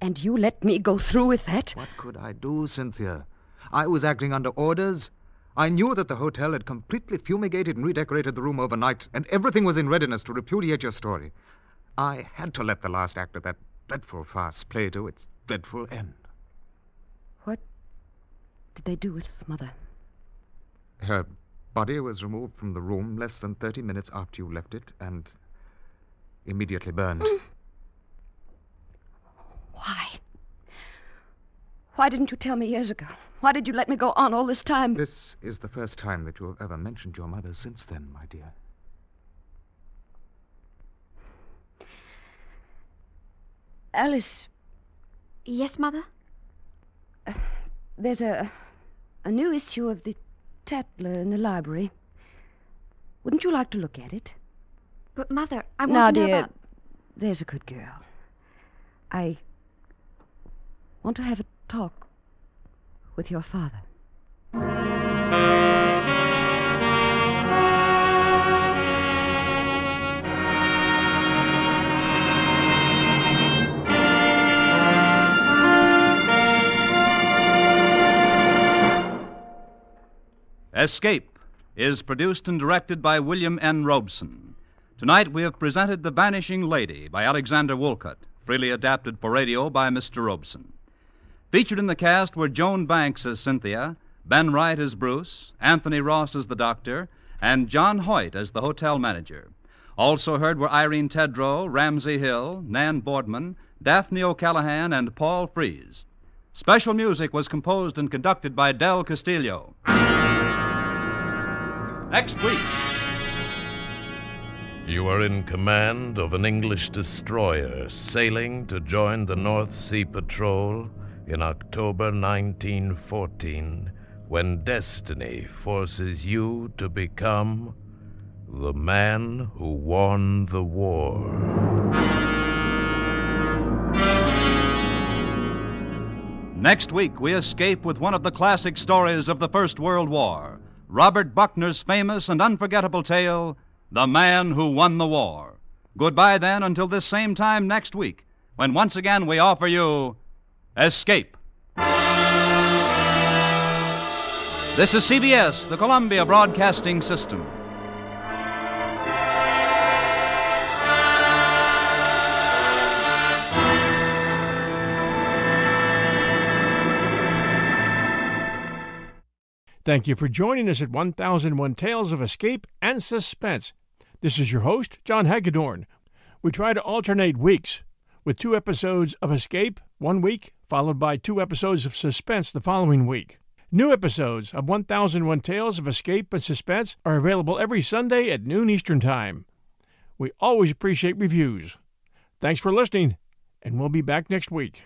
And you let me go through with that?
What could I do, Cynthia? I was acting under orders. I knew that the hotel had completely fumigated and redecorated the room overnight, and everything was in readiness to repudiate your story. I had to let the last act of that dreadful farce play to its dreadful end.
What did they do with Mother?
Her body was removed from the room less than 30 minutes after you left it and immediately burned.
Why? Why didn't you tell me years ago? Why did you let me go on all this time?
This is the first time that you have ever mentioned your mother since then, my dear.
Alice.
Yes, Mother?
Uh, there's a, a new issue of the Tatler in the library. Wouldn't you like to look at it?
But, Mother, I want
now,
to know
dear,
about...
there's a good girl. I want to have a talk with your father.
Escape is produced and directed by William N. Robson. Tonight we have presented The Vanishing Lady by Alexander Woollcott, freely adapted for radio by Mr. Robson. Featured in the cast were Joan Banks as Cynthia, Ben Wright as Bruce, Anthony Ross as the doctor, and John Hoyt as the hotel manager. Also heard were Irene Tedrow, Ramsey Hill, Nan Boardman, Daphne O'Callahan, and Paul Frees. Special music was composed and conducted by Del Castillo. Next week.
You are in command of an English destroyer sailing to join the North Sea Patrol in October 1914 when destiny forces you to become the man who won the war.
Next week, we escape with one of the classic stories of the First World War Robert Buckner's famous and unforgettable tale, The Man Who Won the War. Goodbye, then, until this same time next week, when once again we offer you Escape. This is CBS, the Columbia Broadcasting System.
Thank you for joining us at 1001 Tales of Escape and Suspense. This is your host, John Hagedorn. We try to alternate weeks with two episodes of Escape one week followed by two episodes of Suspense the following week. New episodes of 1001 Tales of Escape and Suspense are available every Sunday at noon Eastern Time. We always appreciate reviews. Thanks for listening, and we'll be back next week.